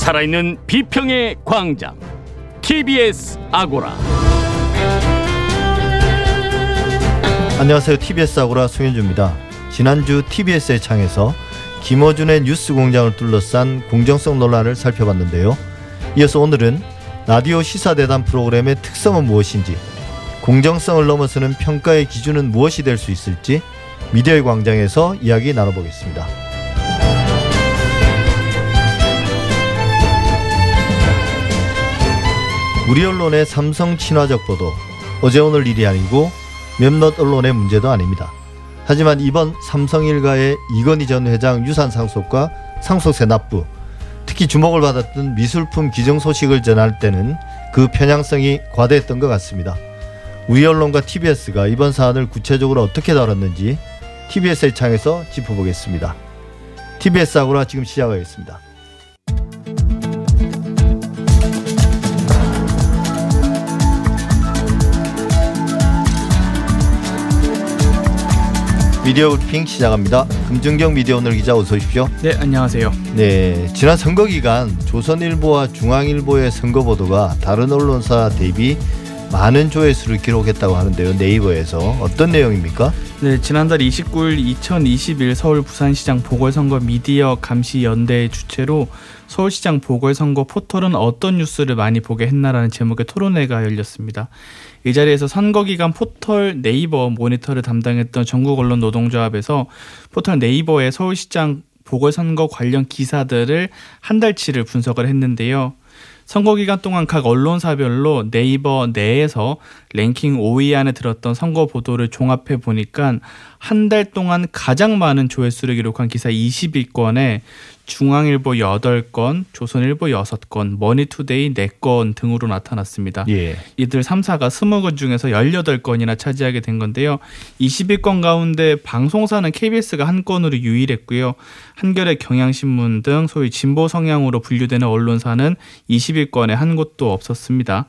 살아있는 비평의 광장 TBS 아고라 안녕하세요. TBS 아고라 송현주입니다. 지난주 TBS의 창에서 김어준의 뉴스 공장을 둘러싼 공정성 논란을 살펴봤는데요. 이어서 오늘은 라디오 시사대담 프로그램의 특성은 무엇인지, 공정성을 넘어서는 평가의 기준은 무엇이 될 수 있을지 미디어의 광장에서 이야기 나눠보겠습니다. 우리 언론의 삼성 친화적 보도 어제 오늘 일이 아니고 몇몇 언론의 문제도 아닙니다. 하지만 이번 삼성 일가의 이건희 전 회장 유산 상속과 상속세 납부 특히 주목을 받았던 미술품 기증 소식을 전할 때는 그 편향성이 과대했던 것 같습니다. 우리 언론과 TBS가 이번 사안을 구체적으로 어떻게 다뤘는지 TBS의 창에서 짚어보겠습니다. TBS 하고라 지금 시작하겠습니다. 미디어 브리핑 시작합니다. 금준경 미디어 오늘 기자 어서 오십시오. 네, 안녕하세요. 네, 지난 선거 기간 조선일보와 중앙일보의 선거 보도가 다른 언론사 대비 많은 조회수를 기록했다고 하는데요. 네이버에서 어떤 내용입니까? 네, 지난달 29일 2021 서울 부산시장 보궐선거 미디어 감시 연대의 주최로 서울시장 보궐선거 포털은 어떤 뉴스를 많이 보게 했나라는 제목의 토론회가 열렸습니다. 이 자리에서 선거 기간 포털 네이버 모니터를 담당했던 전국 언론 노동조합에서 포털 네이버의 서울시장 보궐선거 관련 기사들을 한 달치를 분석을 했는데요. 선거 기간 동안 각 언론사별로 네이버 내에서 랭킹 5위 안에 들었던 선거 보도를 종합해 보니까 한 달 동안 가장 많은 조회수를 기록한 기사 20위권에 중앙일보 8건, 조선일보 6건, 머니투데이 4건 등으로 나타났습니다. 예. 이들 3사가 20건 중에서 18건이나 차지하게 된 건데요. 20위권 가운데 방송사는 KBS가 한 건으로 유일했고요. 한겨레 경향신문 등 소위 진보 성향으로 분류되는 언론사는 20위권에 한 곳도 없었습니다.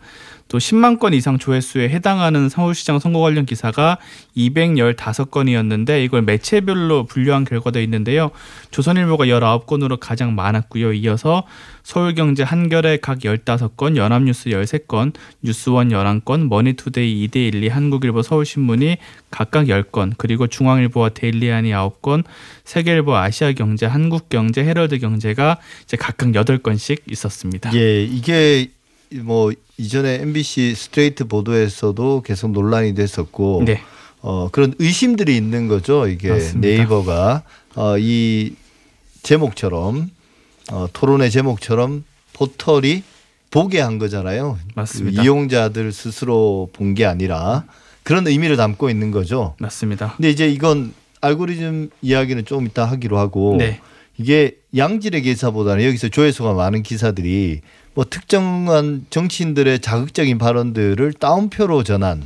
또 10만 건 이상 조회수에 해당하는 서울시장 선거 관련 기사가 215건이었는데 이걸 매체별로 분류한 결과도 있는데요. 조선일보가 19건으로 가장 많았고요. 이어서 서울경제 한겨레 각 15건, 연합뉴스 13건, 뉴스원 11건, 머니투데이 2대12 한국일보 서울신문이 각각 10건, 그리고 중앙일보와 데일리안이 9건, 세계일보 아시아경제, 한국경제, 헤럴드경제가 이제 각각 8건씩 있었습니다. 예, 이게 뭐 이전에 MBC 스트레이트 보도에서도 계속 논란이 됐었고 네. 어, 그런 의심들이 있는 거죠. 이게 맞습니다. 네이버가 어, 이 제목처럼 어, 토론의 제목처럼 포털이 보게 한 거잖아요. 맞습니다. 그 이용자들 스스로 본 게 아니라 그런 의미를 담고 있는 거죠. 맞습니다. 근데 이제 이건 알고리즘 이야기는 좀 이따 하기로 하고 네. 이게 양질의 기사보다는 여기서 조회수가 많은 기사들이 뭐 특정한 정치인들의 자극적인 발언들을 따옴표로 전한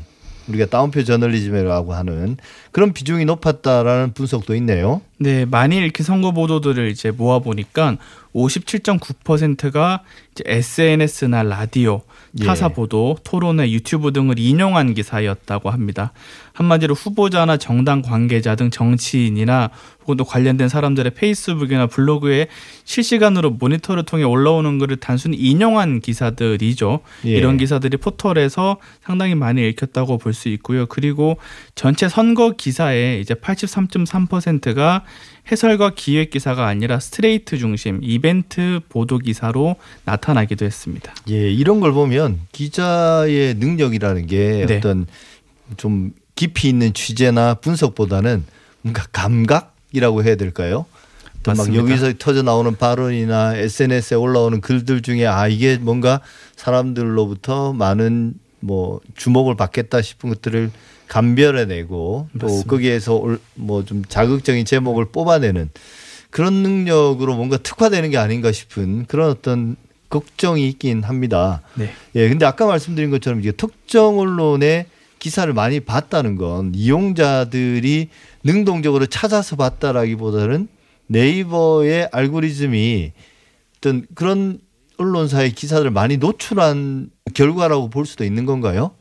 우리가 따옴표 저널리즘이라고 하는 그런 비중이 높았다라는 분석도 있네요. 네, 많이 이렇게 선거 보도들을 이제 모아 보니까 57.9%가 이제 SNS나 라디오, 예. 타사 보도, 토론회, 유튜브 등을 인용한 기사였다고 합니다. 한마디로 후보자나 정당 관계자 등 정치인이나 혹은 또 관련된 사람들의 페이스북이나 블로그에 실시간으로 모니터를 통해 올라오는 글을 단순히 인용한 기사들이죠. 예. 이런 기사들이 포털에서 상당히 많이 읽혔다고 볼 수 있고요. 그리고 전체 선거 기사의 이제 83.3%가 해설과 기획 기사가 아니라 스트레이트 중심 이벤트 보도 기사로 나타나기도 했습니다. 예, 이런 걸 보면 기자의 능력이라는 게 네. 어떤 좀 깊이 있는 취재나 분석보다는 뭔가 감각이라고 해야 될까요? 어떤 막 맞습니다. 여기서 터져 나오는 발언이나 SNS에 올라오는 글들 중에 아 이게 뭔가 사람들로부터 많은 뭐 주목을 받겠다 싶은 것들을 감별해내고 또 맞습니다. 거기에서 뭐 좀 자극적인 제목을 뽑아내는 그런 능력으로 뭔가 특화되는 게 아닌가 싶은 그런 어떤 걱정이 있긴 합니다. 네. 예, 근데 아까 말씀드린 것처럼 이게 특정 언론의 기사를 많이 봤다는 건 이용자들이 능동적으로 찾아서 봤다라기보다는 네이버의 알고리즘이 어떤 그런 언론사의 기사들을 많이 노출한 결과라고 볼 수도 있는 건가요?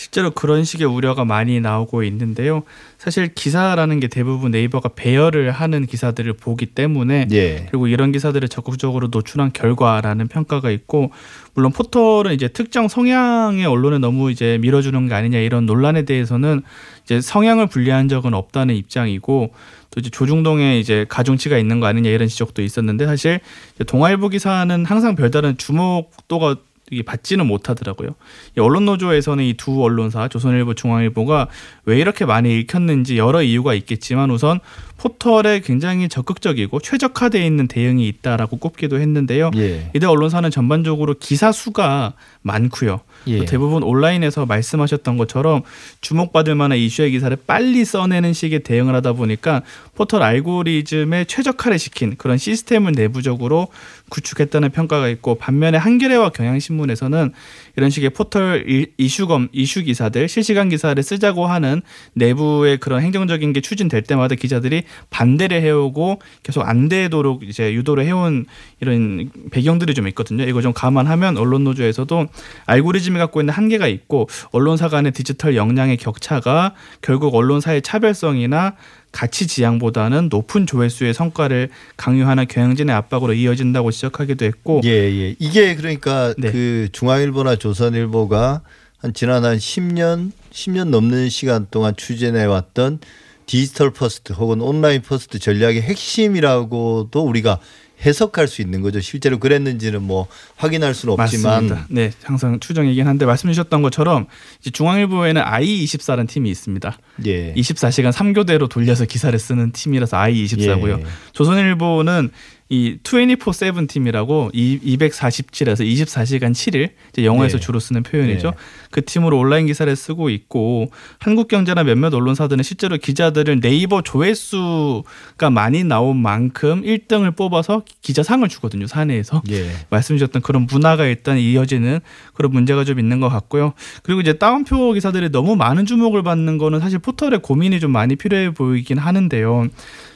실제로 그런 식의 우려가 많이 나오고 있는데요. 사실 기사라는 게 대부분 네이버가 배열을 하는 기사들을 보기 때문에 예. 그리고 이런 기사들을 적극적으로 노출한 결과라는 평가가 있고 물론 포털은 이제 특정 성향의 언론에 너무 이제 밀어주는 게 아니냐 이런 논란에 대해서는 이제 성향을 분리한 적은 없다는 입장이고 또 이제 조중동에 이제 가중치가 있는 거 아니냐 이런 지적도 있었는데 사실 동아일보 기사는 항상 별다른 주목도가 이게 받지는 못하더라고요. 이 언론 노조에서는 이 두 언론사 조선일보, 중앙일보가 왜 이렇게 많이 읽혔는지 여러 이유가 있겠지만 우선 포털에 굉장히 적극적이고 최적화되어 있는 대응이 있다라고 꼽기도 했는데요. 예. 이들 언론사는 전반적으로 기사 수가 많고요. 예. 대부분 온라인에서 말씀하셨던 것처럼 주목받을 만한 이슈의 기사를 빨리 써내는 식의 대응을 하다 보니까 포털 알고리즘에 최적화를 시킨 그런 시스템을 내부적으로 구축했다는 평가가 있고 반면에 한겨레와 경향신문에서는 이런 식의 포털 이슈검 이슈 기사들 실시간 기사를 쓰자고 하는 내부의 그런 행정적인 게 추진될 때마다 기자들이 반대를 해오고 계속 안 되도록 이제 유도를 해온 이런 배경들이 좀 있거든요. 이거 좀 감안하면 언론 노조에서도 알고리즘이 갖고 있는 한계가 있고 언론사 간의 디지털 역량의 격차가 결국 언론사의 차별성이나 가치 지향보다는 높은 조회수의 성과를 강요하는 경영진의 압박으로 이어진다고 지적하기도 했고 예, 예. 이게 그러니까 네. 그 중앙일보나 조선일보가 한 지난 한 10년, 10년 넘는 시간 동안 추진해 왔던 디지털 first 혹은 온라인 first 전략의 핵심이라고도 우리가 해석할 수 있는 거죠. 실제로 그랬는지는 뭐 확인할 수는 없지만 맞습니다. 네, 항상 추정이긴 한데 말씀 주셨던 것처럼 이제 중앙일보에는 i24라는 팀이 있습니다. 예. 24시간 3교대로 돌려서 기사를 쓰는 팀이라서 i24고요. 예. 조선일보는 이 24/7 팀이라고 247에서 24시간 7일 이제 영어에서 네. 주로 쓰는 표현이죠. 네. 그 팀으로 온라인 기사를 쓰고 있고 한국경제나 몇몇 언론사들은 실제로 기자들을 네이버 조회수가 많이 나온 만큼 1등을 뽑아서 기자상을 주거든요. 사내에서. 예. 말씀 주셨던 그런 문화가 일단 이어지는 그런 문제가 좀 있는 것 같고요. 그리고 이제 다운표 기사들이 너무 많은 주목을 받는 거는 사실 포털에 고민이 좀 많이 필요해 보이긴 하는데요.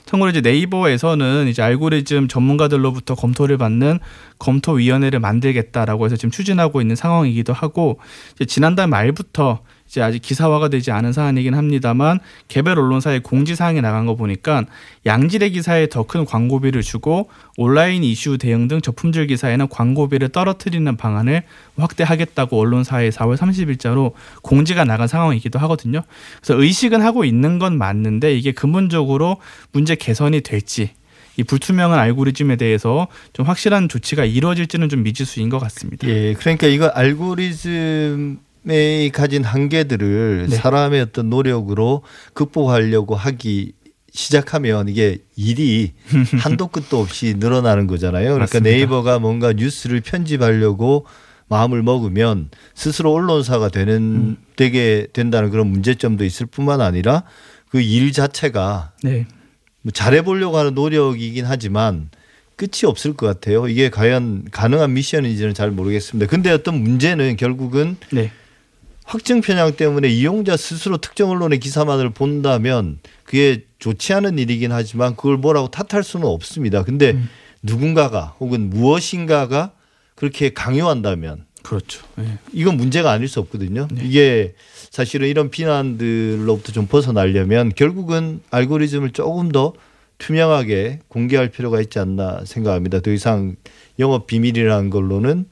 참고로 이제 네이버에서는 이제 알고리즘 전문가들로부터 검토를 받는 검토위원회를 만들겠다라고 해서 지금 추진하고 있는 상황이기도 하고 지난달 말부터 이제 아직 기사화가 되지 않은 사안이긴 합니다만 개별 언론사의 공지 사항이 나간 거 보니까 양질의 기사에 더 큰 광고비를 주고 온라인 이슈 대응 등 저품질 기사에는 광고비를 떨어뜨리는 방안을 확대하겠다고 언론사에 4월 30일자로 공지가 나간 상황이기도 하거든요. 그래서 의식은 하고 있는 건 맞는데 이게 근본적으로 문제 개선이 될지 이 불투명한 알고리즘에 대해서 좀 확실한 조치가 이루어질지는 좀 미지수인 것 같습니다. 예. 그러니까 이거 알고리즘 에 가진 한계들을 네. 사람의 어떤 노력으로 극복하려고 하기 시작하면 이게 일이 한도 끝도 없이 늘어나는 거잖아요. 그러니까 맞습니다. 네이버가 뭔가 뉴스를 편집하려고 마음을 먹으면 스스로 언론사가 되는 음. 되게 된다는 그런 문제점도 있을 뿐만 아니라 그 일 자체가 네. 뭐 잘해보려고 하는 노력이긴 하지만 끝이 없을 것 같아요. 이게 과연 가능한 미션인지는 잘 모르겠습니다. 근데 어떤 문제는 결국은 네. 확증 편향 때문에 이용자 스스로 특정 언론의 기사만을 본다면 그게 좋지 않은 일이긴 하지만 그걸 뭐라고 탓할 수는 없습니다. 근데 음. 누군가가 혹은 무엇인가가 그렇게 강요한다면 그렇죠. 네. 이건 문제가 아닐 수 없거든요. 이게 사실은 이런 비난들로부터 좀 벗어나려면 결국은 알고리즘을 조금 더 투명하게 공개할 필요가 있지 않나 생각합니다. 더 이상 영업 비밀이라는 걸로는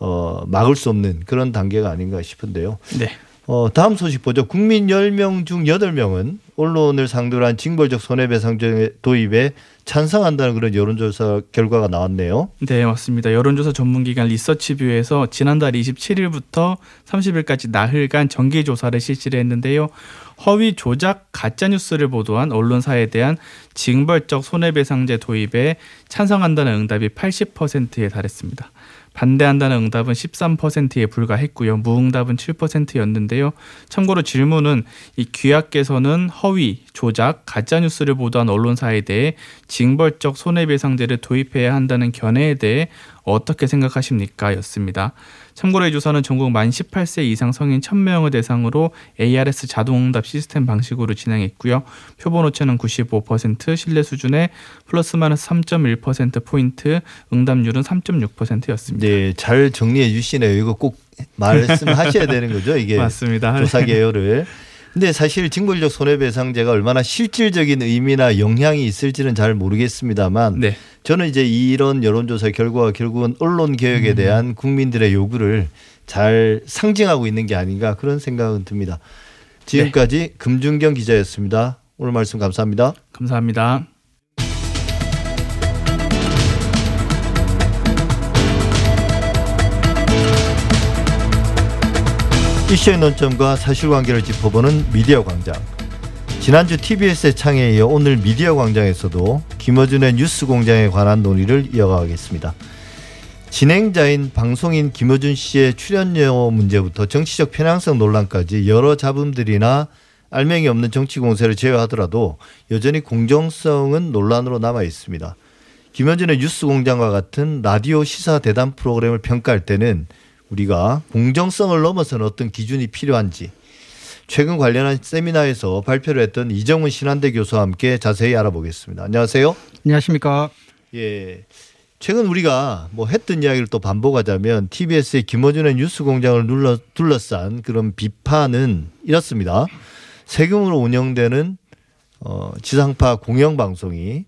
어, 막을 수 없는 그런 단계가 아닌가 싶은데요. 네. 어, 다음 소식 보죠. 국민 10명 중 8명은 언론을 상대로 한 징벌적 손해배상 도입에 찬성한다는 그런 여론조사 결과가 나왔네요. 네, 맞습니다. 여론조사 전문기관 리서치뷰에서 지난달 27일부터 30일까지 나흘간 정기 조사를 실시를 했는데요. 허위 조작 가짜 뉴스를 보도한 언론사에 대한 징벌적 손해배상제 도입에 찬성한다는 응답이 80%에 달했습니다. 반대한다는 응답은 13%에 불과했고요. 무응답은 7%였는데요. 참고로 질문은 이 귀하께서는 허위, 조작, 가짜 뉴스를 보도한 언론사에 대해 징벌적 손해배상제를 도입해야 한다는 견해에 대해 어떻게 생각하십니까? 였습니다. 참고로 이 조사는 전국 만 18세 이상 성인 1000명을 대상으로 ARS 자동응답 시스템 방식으로 진행했고요. 표본 오차는 95%, 신뢰 수준의 플러스 마이너스 3.1% 포인트, 응답률은 3.6%였습니다. 네, 잘 정리해 주시네요. 이거 꼭 말씀하셔야 되는 거죠. 이게 맞습니다. 조사 개요를. 근데 사실 징벌적 손해배상제가 얼마나 실질적인 의미나 영향이 있을지는 잘 모르겠습니다만 네. 저는 이제 이런 여론조사 결과가 결국은 언론 개혁에 대한 국민들의 요구를 잘 상징하고 있는 게 아닌가 그런 생각은 듭니다. 지금까지 금준경 기자였습니다. 오늘 말씀 감사합니다. 감사합니다. 이슈의 논점과 사실관계를 짚어보는 미디어 광장. 지난주 TBS의 창에 이어 오늘 미디어 광장에서도 김어준의 뉴스 공장에 관한 논의를 이어가겠습니다. 진행자인 방송인 김어준 씨의 출연료 문제부터 정치적 편향성 논란까지 여러 잡음들이나 알맹이 없는 정치 공세를 제외하더라도 여전히 공정성은 논란으로 남아 있습니다. 김현준의 뉴스 공장과 같은 라디오 시사 대담 프로그램을 평가할 때는 우리가 공정성을 넘어서는 어떤 기준이 필요한지 최근 관련한 세미나에서 발표를 했던 이정훈 신한대 교수와 함께 자세히 알아보겠습니다. 안녕하세요. 안녕하십니까. 예. 최근 우리가 뭐 했던 이야기를 또 반복하자면 TBS의 김어준의 뉴스 공장을 눌러 둘러싼 그런 비판은 이렇습니다. 세금으로 운영되는 어, 지상파 공영 방송이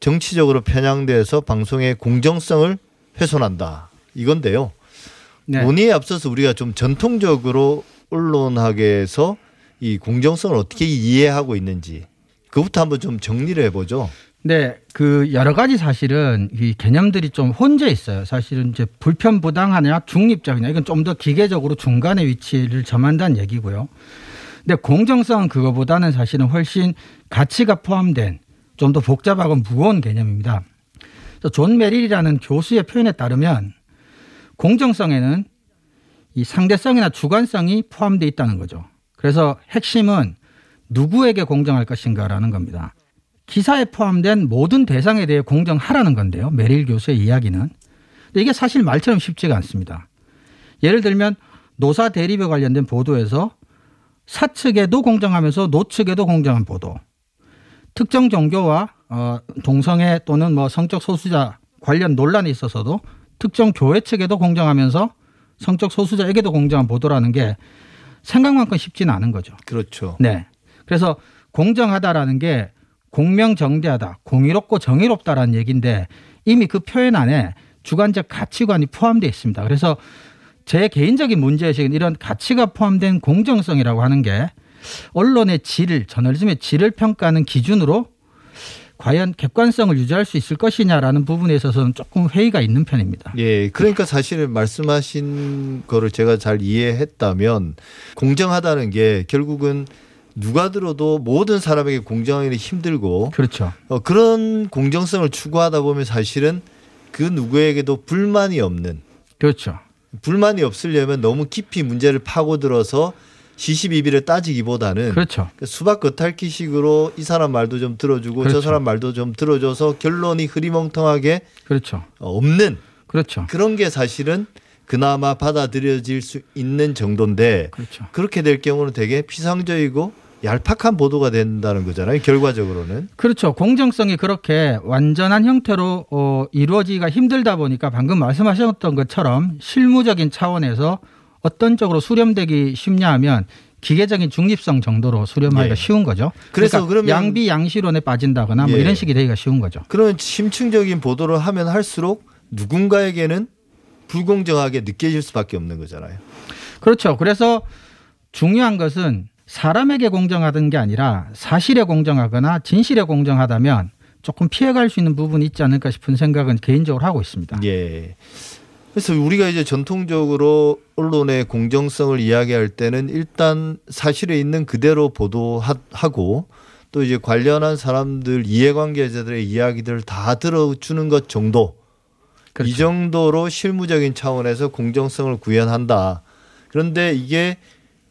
정치적으로 편향돼서 방송의 공정성을 훼손한다. 이건데요. 네. 논의에 앞서서 우리가 좀 전통적으로 언론학에서 이 공정성을 어떻게 이해하고 있는지 그부터 한번 좀 정리를 해보죠. 네, 그 여러 가지 사실은 이 개념들이 좀 혼재 있어요. 사실은 이제 불편 부당하냐 중립적이냐 이건 좀 더 기계적으로 중간의 위치를 점한다는 얘기고요. 근데 공정성은 그거보다는 사실은 훨씬 가치가 포함된 좀 더 복잡하고 무거운 개념입니다. 존 메릴이라는 교수의 표현에 따르면 공정성에는 이 상대성이나 주관성이 포함되어 있다는 거죠. 그래서 핵심은 누구에게 공정할 것인가라는 겁니다. 기사에 포함된 모든 대상에 대해 공정하라는 건데요. 메릴 교수의 이야기는. 근데 이게 사실 말처럼 쉽지가 않습니다. 예를 들면 노사 대립에 관련된 보도에서 사측에도 공정하면서 노측에도 공정한 보도. 특정 종교와 어, 동성애 또는 뭐 성적 소수자 관련 논란이 있어서도 특정 교회 측에도 공정하면서 성적 소수자에게도 공정한 보도라는 게 생각만큼 쉽지는 않은 거죠. 그렇죠. 네. 그래서 공정하다라는 게 공명정대하다, 공의롭고 정의롭다라는 얘기인데 이미 그 표현 안에 주관적 가치관이 포함되어 있습니다. 그래서 제 개인적인 문제의식은 이런 가치가 포함된 공정성이라고 하는 게 언론의 질을, 저널리즘의 질을 평가하는 기준으로 과연 객관성을 유지할 수 있을 것이냐라는 부분에 있어서는 조금 회의가 있는 편입니다. 예, 그러니까 사실 말씀하신 거를 제가 잘 이해했다면 공정하다는 게 결국은 누가 들어도 모든 사람에게 공정하기는 힘들고 그렇죠. 어, 그런 공정성을 추구하다 보면 사실은 그 누구에게도 불만이 없는 그렇죠. 불만이 없으려면 너무 깊이 문제를 파고들어서 시시비비를 따지기보다는 그렇죠. 수박 겉핥기식으로 이 사람 말도 좀 들어주고 저 그렇죠. 사람 말도 좀 들어줘서 결론이 흐리멍텅하게 그렇죠. 없는 그렇죠. 그런 게 사실은 그나마 받아들여질 수 있는 정도인데 그렇죠. 그렇게 될 경우는 되게 피상적이고 얄팍한 보도가 된다는 거잖아요. 결과적으로는. 그렇죠. 공정성이 그렇게 완전한 형태로 어, 이루어지기가 힘들다 보니까 방금 말씀하셨던 것처럼 실무적인 차원에서 어떤 쪽으로 수렴되기 쉽냐 하면 기계적인 중립성 정도로 수렴하기가 예. 쉬운 거죠. 그래서 그러니까 그러면- 양비 양실론에 빠진다거나 뭐 예. 이런 식이 되기가 쉬운 거죠. 그러면 심층적인 보도를 하면 할수록 누군가에게는 불공정하게 느껴질 수밖에 없는 거잖아요. 그렇죠. 그래서 중요한 것은 사람에게 공정하던 게 아니라 사실에 공정하거나 진실에 공정하다면 조금 피해갈 수 있는 부분이 있지 않을까 싶은 생각은 개인적으로 하고 있습니다. 예. 그래서 우리가 이제 전통적으로 언론의 공정성을 이야기할 때는 일단 사실에 있는 그대로 보도하고 또 이제 관련한 사람들 이해관계자들의 이야기들을 다 들어주는 것 정도 그렇죠. 이 정도로 실무적인 차원에서 공정성을 구현한다. 그런데 이게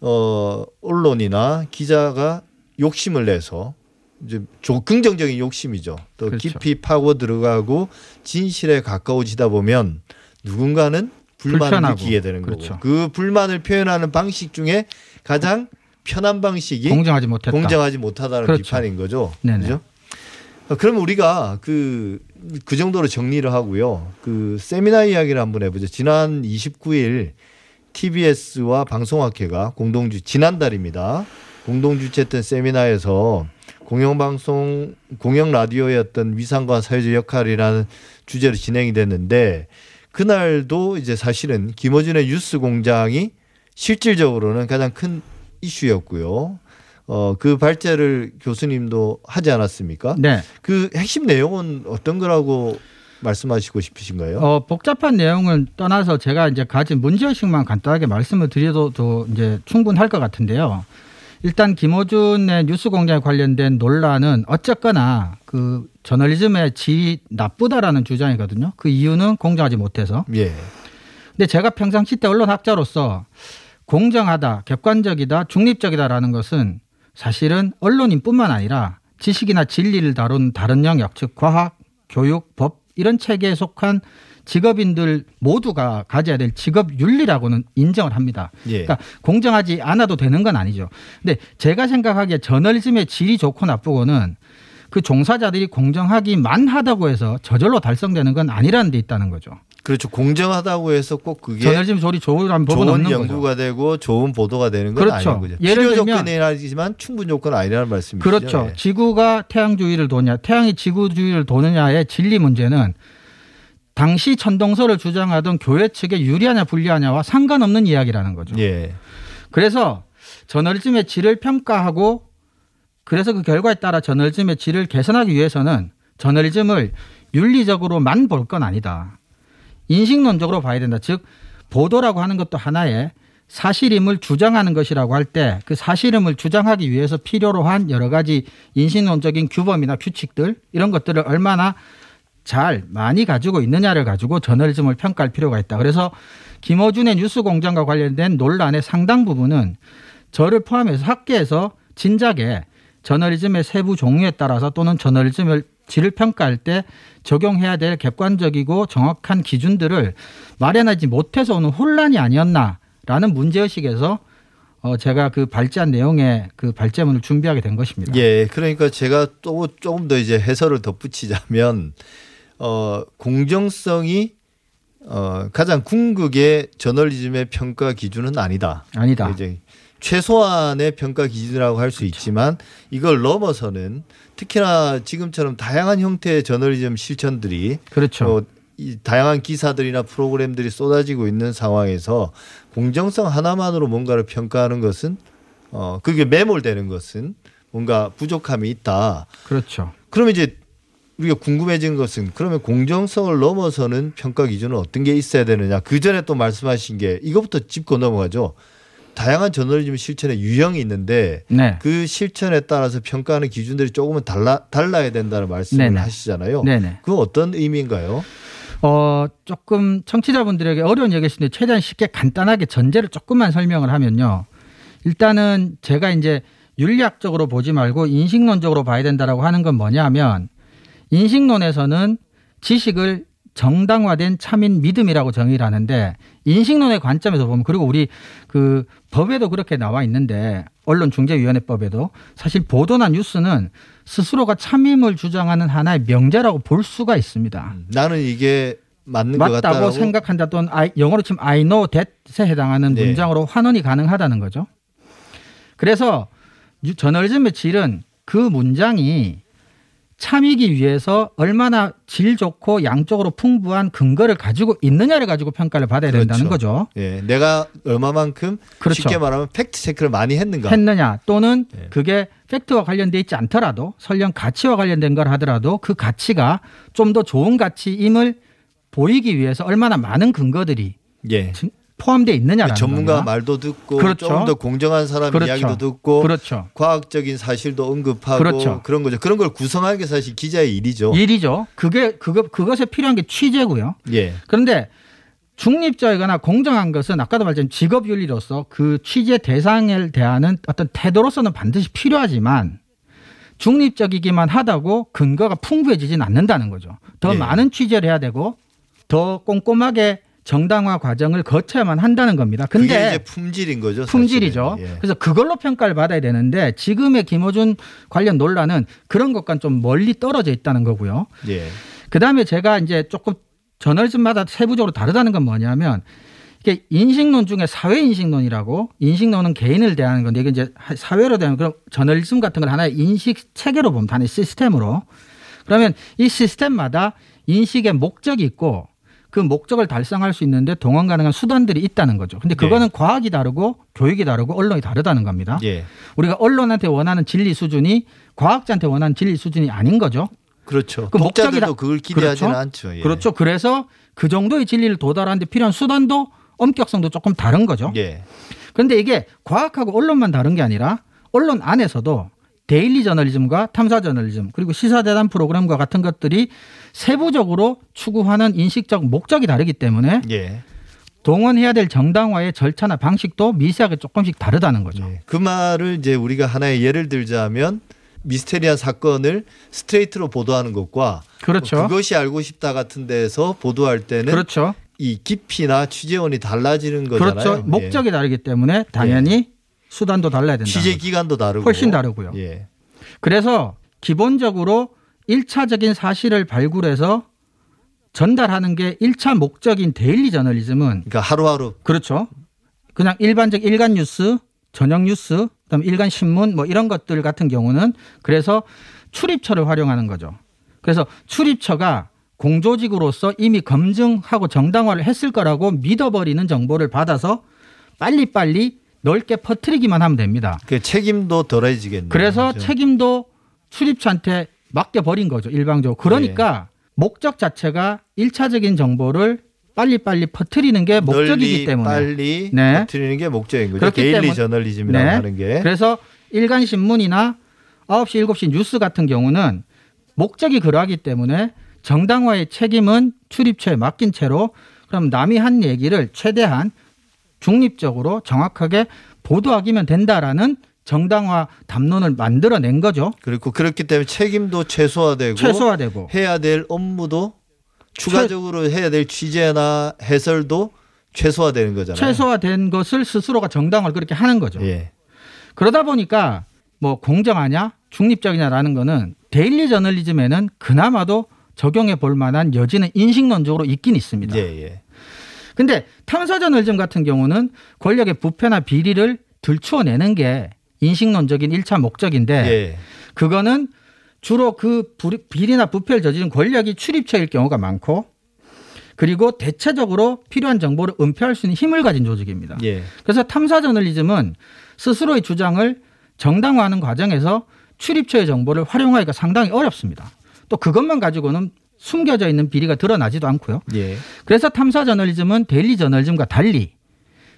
어 언론이나 기자가 욕심을 내서 이제 조- 긍정적인 욕심이죠. 또 그렇죠. 깊이 파고 들어가고 진실에 가까워지다 보면 누군가는 불만을 불편하고. 느끼게 되는 그렇죠. 거고 그 불만을 표현하는 방식 중에 가장 편한 방식이 공정하지 못했다. 공정하지 못하다는 그렇죠. 비판인 거죠. 네네. 그죠? 어, 그럼 우리가 그, 그 정도로 정리를 하고요. 그 세미나 이야기를 한번 해보죠. 지난 29일 TBS와 방송학회가 공동주 지난달입니다. 공동주최했던 세미나에서 공영방송 공영 라디오의 어떤 위상과 사회적 역할이라는 주제로 진행이 됐는데 그날도 이제 사실은 김어준의 뉴스 공장이 실질적으로는 가장 큰 이슈였고요. 어, 그 발제를 교수님도 하지 않았습니까? 네. 그 핵심 내용은 어떤 거라고 말씀하시고 싶으신가요? 어, 복잡한 내용을 떠나서 제가 이제 가진 문제의식만 간단하게 말씀을 드려도 이제 충분할 것 같은데요. 일단 김호준의 뉴스 공장에 관련된 논란은 어쨌거나 그 저널리즘의 질이 나쁘다라는 주장이거든요. 그 이유는 공정하지 못해서. 예. 근데 제가 평상시 때 언론학자로서 공정하다, 객관적이다, 중립적이다라는 것은 사실은 언론인뿐만 아니라 지식이나 진리를 다룬 다른 영역, 즉 과학, 교육, 법 이런 체계에 속한 직업인들 모두가 가져야 될 직업 윤리라고는 인정을 합니다. 예. 그러니까 공정하지 않아도 되는 건 아니죠. 근데 제가 생각하기에 저널리즘의 질이 좋고 나쁘고는 그 종사자들이 공정하기만 하다고 해서 저절로 달성되는 건 아니라는 데 있다는 거죠. 그렇죠. 공정하다고 해서 꼭 그게 저널리즘 소리 좋으라는 법은 좋은 없는 거죠. 연구가 되고 좋은 보도가 되는 건 그렇죠. 아닌 거죠. 예를 필요 들면- 조건이라지만 충분 조건은 아니라는 말씀이시죠. 그렇죠. 예. 지구가 태양 주위를 도냐, 태양이 지구 주위를 도느냐의 진리 문제는 당시 천동설을 주장하던 교회 측에 유리하냐 불리하냐와 상관없는 이야기라는 거죠. 예. 그래서 저널리즘의 질을 평가하고 그래서 그 결과에 따라 저널리즘의 질을 개선하기 위해서는 저널리즘을 윤리적으로만 볼 건 아니다. 인식론적으로 봐야 된다. 즉 보도라고 하는 것도 하나의 사실임을 주장하는 것이라고 할 때 그 사실임을 주장하기 위해서 필요로 한 여러 가지 인식론적인 규범이나 규칙들 이런 것들을 얼마나 잘 많이 가지고 있느냐를 가지고 저널리즘을 평가할 필요가 있다. 그래서 김어준의 뉴스 공장과 관련된 논란의 상당 부분은 저를 포함해서 학계에서 진작에 저널리즘의 세부 종류에 따라서 또는 저널리즘을 질을 평가할 때 적용해야 될 객관적이고 정확한 기준들을 마련하지 못해서 오는 혼란이 아니었나라는 문제의식에서 어 제가 그 발제한 내용의 그 발제문을 준비하게 된 것입니다. 예. 그러니까 제가 또 조금 더 이제 해설을 덧붙이자면 어 공정성이 어 가장 궁극의 저널리즘의 평가 기준은 아니다. 아니다. 이제 최소한의 평가 기준이라고 할수 있지만 이걸 넘어서는 특히나 지금처럼 다양한 형태의 저널리즘 실천들이 그렇죠. 어, 이 다양한 기사들이나 프로그램들이 쏟아지고 있는 상황에서 공정성 하나만으로 뭔가를 평가하는 것은 어 그게 매몰되는 것은 뭔가 부족함이 있다. 그렇죠. 그러면 이제 우리가 궁금해진 것은 그러면 공정성을 넘어서는 평가 기준은 어떤 게 있어야 되느냐. 그 전에 또 말씀하신 게 이것부터 짚고 넘어가죠. 다양한 저널리즘 실천의 유형이 있는데 네. 그 실천에 따라서 평가하는 기준들이 조금은 달라 달라야 된다는 말씀을 네네. 하시잖아요. 네네. 그 어떤 의미인가요? 어, 조금 청취자분들에게 어려운 얘기신데 최대한 쉽게 간단하게 전제를 조금만 설명을 하면요. 일단은 제가 이제 윤리학적으로 보지 말고 인식론적으로 봐야 된다라고 하는 건 뭐냐면 인식론에서는 지식을 정당화된 참인 믿음이라고 정의를 하는데 인식론의 관점에서 보면 그리고 우리 그 법에도 그렇게 나와 있는데 언론중재위원회법에도 사실 보도나 뉴스는 스스로가 참임을 주장하는 하나의 명제라고 볼 수가 있습니다. 나는 이게 맞는 것 맞다고 생각한다 또는 I- 영어로 치면 I know that에 해당하는 네. 문장으로 환원이 가능하다는 거죠. 그래서 유- 저널리즘의 질은 그 문장이 참이기 위해서 얼마나 질 좋고 양적으로 풍부한 근거를 가지고 있느냐를 가지고 평가를 받아야 된다는 그렇죠. 거죠. 예, 내가 얼마만큼 그렇죠. 쉽게 말하면 팩트 체크를 많이 했는가. 했느냐 또는 네. 그게 팩트와 관련돼 있지 않더라도 설령 가치와 관련된 걸 하더라도 그 가치가 좀 더 좋은 가치임을 보이기 위해서 얼마나 많은 근거들이 예. 포함되어 있느냐라는 전문가 겁니다. 말도 듣고 그렇죠. 조금 더 공정한 사람 그렇죠. 이야기도 듣고 그렇죠. 과학적인 사실도 언급하고 그렇죠. 그런 거죠. 그런 걸 구성하는 게 사실 기자의 일이죠. 일이죠. 그게 그거 그것에 필요한 게 취재고요. 예. 그런데 중립적이거나 공정한 것은 아까도 말했지만 직업 윤리로서 그 취재 대상을 대하는 어떤 태도로서는 반드시 필요하지만 중립적이기만 하다고 근거가 풍부해지진 않는다는 거죠. 더 예. 많은 취재를 해야 되고 더 꼼꼼하게 정당화 과정을 거쳐야만 한다는 겁니다. 그게 근데 이제 품질인 거죠. 품질이죠. 예. 그래서 그걸로 평가를 받아야 되는데 지금의 김어준 관련 논란은 그런 것과는 좀 멀리 떨어져 있다는 거고요. 예. 그다음에 제가 이제 조금 저널즘마다 세부적으로 다르다는 건 뭐냐면 이게 인식론 중에 사회 인식론이라고 인식론은 개인을 대하는 건데 이게 이제 사회로 대하는 그런 저널리즘 같은 걸 하나의 인식 체계로 보면 하나의 시스템으로 그러면 이 시스템마다 인식의 목적이 있고 그 목적을 달성할 수 있는데 동원 가능한 수단들이 있다는 거죠. 근데 그거는 과학이 다르고 교육이 다르고 언론이 다르다는 겁니다. 예. 우리가 언론한테 원하는 진리 수준이 과학자한테 원하는 진리 수준이 아닌 거죠. 그렇죠. 그 독자들도 목적이라- 그걸 기대하지는 그렇죠? 않죠. 예. 그렇죠. 그래서 그 정도의 진리를 도달하는데 필요한 수단도 엄격성도 조금 다른 거죠. 예. 그런데 이게 과학하고 언론만 다른 게 아니라 언론 안에서도 데일리 저널리즘과 탐사 저널리즘 그리고 시사대담 프로그램과 같은 것들이 세부적으로 추구하는 인식적 목적이 다르기 때문에 예. 동원해야 될 정당화의 절차나 방식도 미세하게 조금씩 다르다는 거죠. 예. 그 말을 이제 우리가 하나의 예를 들자면 미스테리한 사건을 스트레이트로 보도하는 것과 그렇죠. 그것이 알고 싶다 같은 데서 보도할 때는 그렇죠. 이 깊이나 취재원이 달라지는 거잖아요. 그렇죠. 예. 목적이 다르기 때문에 당연히 수단도 달라야 된다. 취재 기간도 다르고 훨씬 다르고요. 예. 그래서 기본적으로 1차적인 사실을 발굴해서 전달하는 게 1차 목적인 daily 저널리즘은 그러니까 하루하루 그렇죠. 그냥 일반적 일간 뉴스, 저녁 뉴스, 그다음 일간 신문 뭐 이런 것들 같은 경우는 그래서 출입처를 활용하는 거죠. 그래서 출입처가 공조직으로서 이미 검증하고 정당화를 했을 거라고 믿어버리는 정보를 받아서 빨리빨리 넓게 퍼뜨리기만 하면 됩니다. 그 책임도 덜해지겠네요. 그래서 그죠? 책임도 출입처한테 맡겨버린 거죠. 일방적으로. 그러니까 예. 목적 자체가 일차적인 정보를 빨리빨리 퍼뜨리는 게 목적이기 때문에. 빨리 네. 퍼뜨리는 게 목적인 거죠. 그렇기 daily 저널리즘이라고 네. 하는 게 그래서 일간 신문이나 9시, 7시 뉴스 같은 경우는 목적이 그러하기 때문에 정당화의 책임은 출입처에 맡긴 채로 그럼 남이 한 얘기를 최대한 중립적으로 정확하게 보도하기면 된다라는 정당화 담론을 만들어낸 거죠. 그리고 그렇기 때문에 책임도 최소화되고 최소화되고. 해야 될 업무도 추가적으로 해야 될 취재나 해설도 최소화되는 거잖아요. 최소화된 것을 스스로가 정당화를 그렇게 하는 거죠. 예. 그러다 보니까 뭐 공정하냐 중립적이냐라는 거는 데일리 저널리즘에는 그나마도 적용해 볼 만한 여지는 인식론적으로 있긴 있습니다. 예, 예. 근데 탐사 저널리즘 같은 경우는 권력의 부패나 비리를 들추어내는 게 인식론적인 일차 목적인데 예. 그거는 주로 그 불- 비리나 부패를 저지른 권력이 출입처일 경우가 많고 그리고 대체적으로 필요한 정보를 은폐할 수 있는 힘을 가진 조직입니다. 예. 그래서 탐사 저널리즘은 스스로의 주장을 정당화하는 과정에서 출입처의 정보를 활용하기가 상당히 어렵습니다. 또 그것만 가지고는 숨겨져 있는 비리가 드러나지도 않고요. 예. 그래서 탐사 저널리즘은 데일리 저널리즘과 달리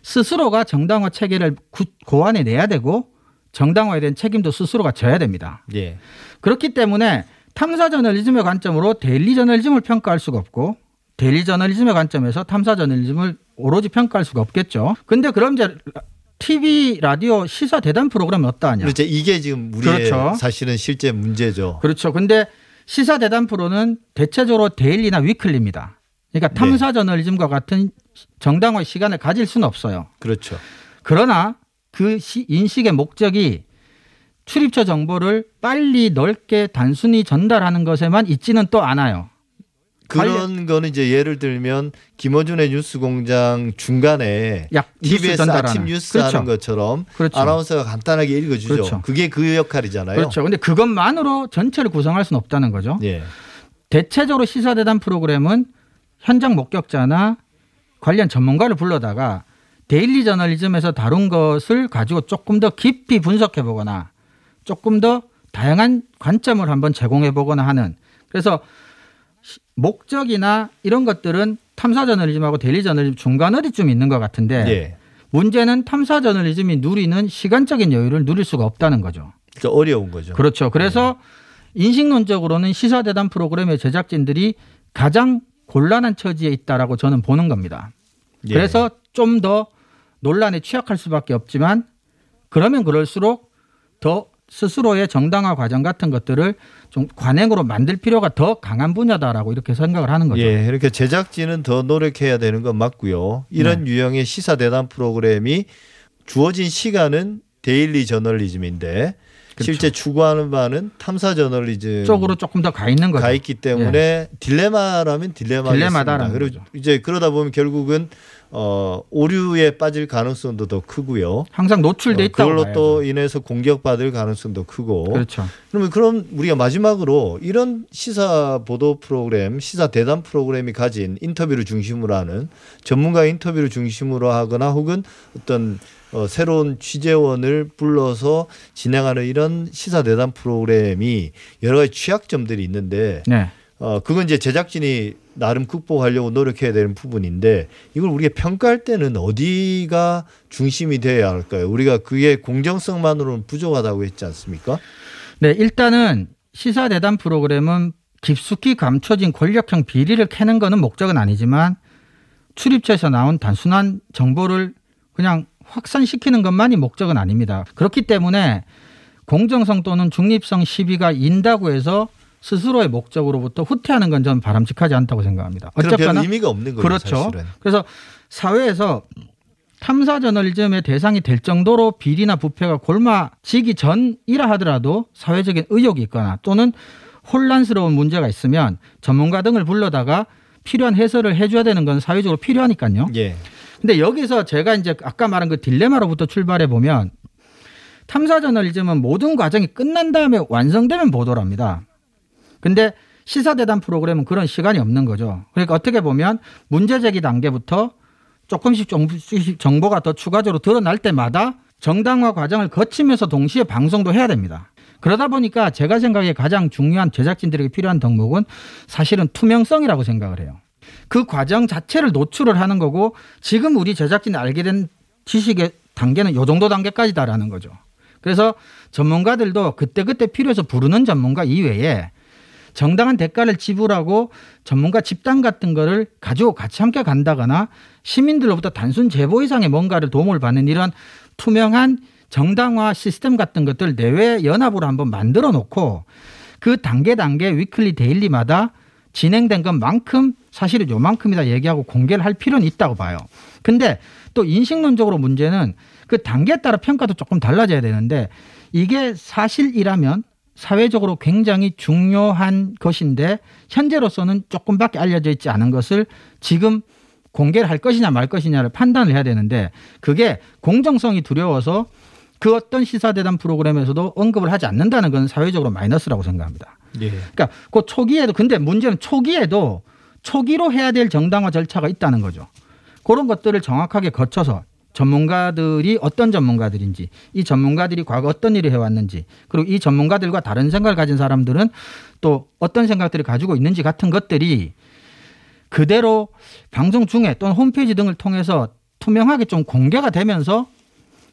스스로가 정당화 체계를 구- 고안해 내야 되고 정당화에 대한 책임도 스스로가 져야 됩니다. 예. 그렇기 때문에 탐사 저널리즘의 관점으로 daily 저널리즘을 평가할 수가 없고 daily 저널리즘의 관점에서 탐사 저널리즘을 오로지 평가할 수가 없겠죠. 근데 그럼 이제 TV 라디오 시사 대담 프로그램이 어떠하냐? 그렇죠. 이게 지금 우리의 그렇죠. 사실은 실제 문제죠. 그렇죠. 근데 시사 대담 프로는 대체적으로 daily나 weekly입니다. 그러니까 네. 탐사 저널리즘과 같은 정당화의 시간을 가질 수는 없어요. 그렇죠. 그러나 그 시- 인식의 목적이 출입처 정보를 빨리 넓게 단순히 전달하는 것에만 있지는 또 않아요. 그런 거는 이제 예를 들면 김어준의 뉴스공장 중간에 약 뉴스 TBS 전달하는. 아침 뉴스 그렇죠. 하는 것처럼 그렇죠. 아나운서가 간단하게 읽어주죠. 그렇죠. 그게그 역할이잖아요. 그렇죠. 근데 그것만으로 전체를 구성할 수는 없다는 거죠. 예. 대체적으로 시사대담 프로그램은 현장 목격자나 관련 전문가를 불러다가 daily 저널리즘에서 다룬 것을 가지고 조금 더 깊이 분석해 보거나 조금 더 다양한 관점을 한번 제공해 보거나 하는 그래서 시- 목적이나 이런 것들은 탐사 저널리즘하고 daily 저널리즘 중간 어디쯤 있는 것 같은데 예. 문제는 탐사 저널리즘이 누리는 시간적인 여유를 누릴 수가 없다는 거죠. 그러니까 어려운 거죠. 그렇죠. 그래서 인식론적으로는 시사대담 프로그램의 제작진들이 가장 곤란한 처지에 있다라고 저는 보는 겁니다. 예. 그래서 좀 더 논란에 취약할 수밖에 없지만 그러면 그럴수록 더 스스로의 정당화 과정 같은 것들을 좀 관행으로 만들 필요가 더 강한 분야다라고 이렇게 생각을 하는 거죠. 예, 이렇게 제작진은 더 노력해야 되는 건 맞고요. 이런 네. 유형의 시사 대담 프로그램이 주어진 시간은 daily 저널리즘인데 그렇죠. 실제 추구하는 바는 탐사 저널리즘 쪽으로 조금 더 가 있는 거죠. 가 있기 때문에 딜레마라면 딜레마겠습니다. 딜레마다라는 그리고 거죠. 이제 그러다 보면 결국은 어 오류에 빠질 가능성도 더 크고요. 항상 노출돼 어, 있다고 그걸로. 또 인해서 공격받을 가능성도 크고. 그렇죠. 그러면 그럼 우리가 마지막으로 이런 시사 보도 프로그램, 시사 대담 프로그램이 가진 인터뷰를 중심으로 하는 전문가 인터뷰를 중심으로 하거나 혹은 어떤 어, 새로운 취재원을 불러서 진행하는 이런 시사 대담 프로그램이 여러 가지 취약점들이 있는데 네. 어, 그건 이제 제작진이 나름 극복하려고 노력해야 되는 부분인데 이걸 우리가 평가할 때는 어디가 중심이 돼야 할까요? 우리가 그게 공정성만으로는 부족하다고 했지 않습니까? 네, 일단은 시사 대담 프로그램은 깊숙이 감춰진 권력형 비리를 캐는 거는 목적은 아니지만 출입처에서 나온 단순한 정보를 그냥 확산시키는 것만이 목적은 아닙니다. 그렇기 때문에 공정성 또는 중립성 시비가 인다고 해서 스스로의 목적으로부터 후퇴하는 건 저는 바람직하지 않다고 생각합니다. 어쨌거나 의미가 없는 거예요, 그렇죠. 사실은. 그래서 사회에서 탐사 저널리즘의 대상이 될 정도로 비리나 부패가 골마지기 전이라 하더라도 사회적인 의혹이 있거나 또는 혼란스러운 문제가 있으면 전문가 등을 불러다가 필요한 해설을 해줘야 되는 건 사회적으로 필요하니까요. 예. 근데 여기서 제가 이제 아까 말한 그 딜레마로부터 출발해 보면 탐사 저널리즘은 모든 과정이 끝난 다음에 완성되면 보도를 합니다. 근데 시사대담 프로그램은 그런 시간이 없는 거죠. 그러니까 어떻게 보면 문제 제기 단계부터 조금씩 조금씩 정보가 더 추가적으로 드러날 때마다 정당화 과정을 거치면서 동시에 방송도 해야 됩니다. 그러다 보니까 제가 생각에 가장 중요한 제작진들에게 필요한 덕목은 사실은 투명성이라고 생각을 해요. 그 과정 자체를 노출을 하는 거고 지금 우리 제작진이 알게 된 지식의 단계는 요 정도 단계까지다라는 거죠. 그래서 전문가들도 그때그때 필요해서 부르는 전문가 이외에 정당한 대가를 지불하고 전문가 집단 같은 거를 가지고 같이 함께 간다거나 시민들로부터 단순 제보 이상의 뭔가를 도움을 받는 이런 투명한 정당화 시스템 같은 것들 내외 연합으로 한번 만들어 놓고 그 단계 단계 위클리 데일리마다 진행된 것만큼 사실은 요만큼이다 얘기하고 공개를 할 필요는 있다고 봐요. 근데 또 인식론적으로 문제는 그 단계에 따라 평가도 조금 달라져야 되는데 이게 사실이라면 사회적으로 굉장히 중요한 것인데 현재로서는 조금밖에 알려져 있지 않은 것을 지금 공개를 할 것이냐 말 것이냐를 판단을 해야 되는데 그게 공정성이 두려워서 그 어떤 시사대담 프로그램에서도 언급을 하지 않는다는 건 사회적으로 마이너스라고 생각합니다. 예. 그러니까 그 초기에도 근데 문제는 초기에도 초기로 해야 될 정당화 절차가 있다는 거죠. 그런 것들을 정확하게 거쳐서 전문가들이 어떤 전문가들인지 이 전문가들이 과거 어떤 일을 해왔는지 그리고 이 전문가들과 다른 생각을 가진 사람들은 또 어떤 생각들을 가지고 있는지 같은 것들이 그대로 방송 중에 또는 홈페이지 등을 통해서 투명하게 좀 공개가 되면서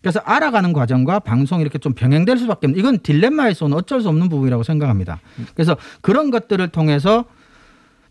그래서 알아가는 과정과 방송이 이렇게 좀 병행될 수밖에 없는 이건 딜레마에서는 어쩔 수 없는 부분이라고 생각합니다. 그래서 그런 것들을 통해서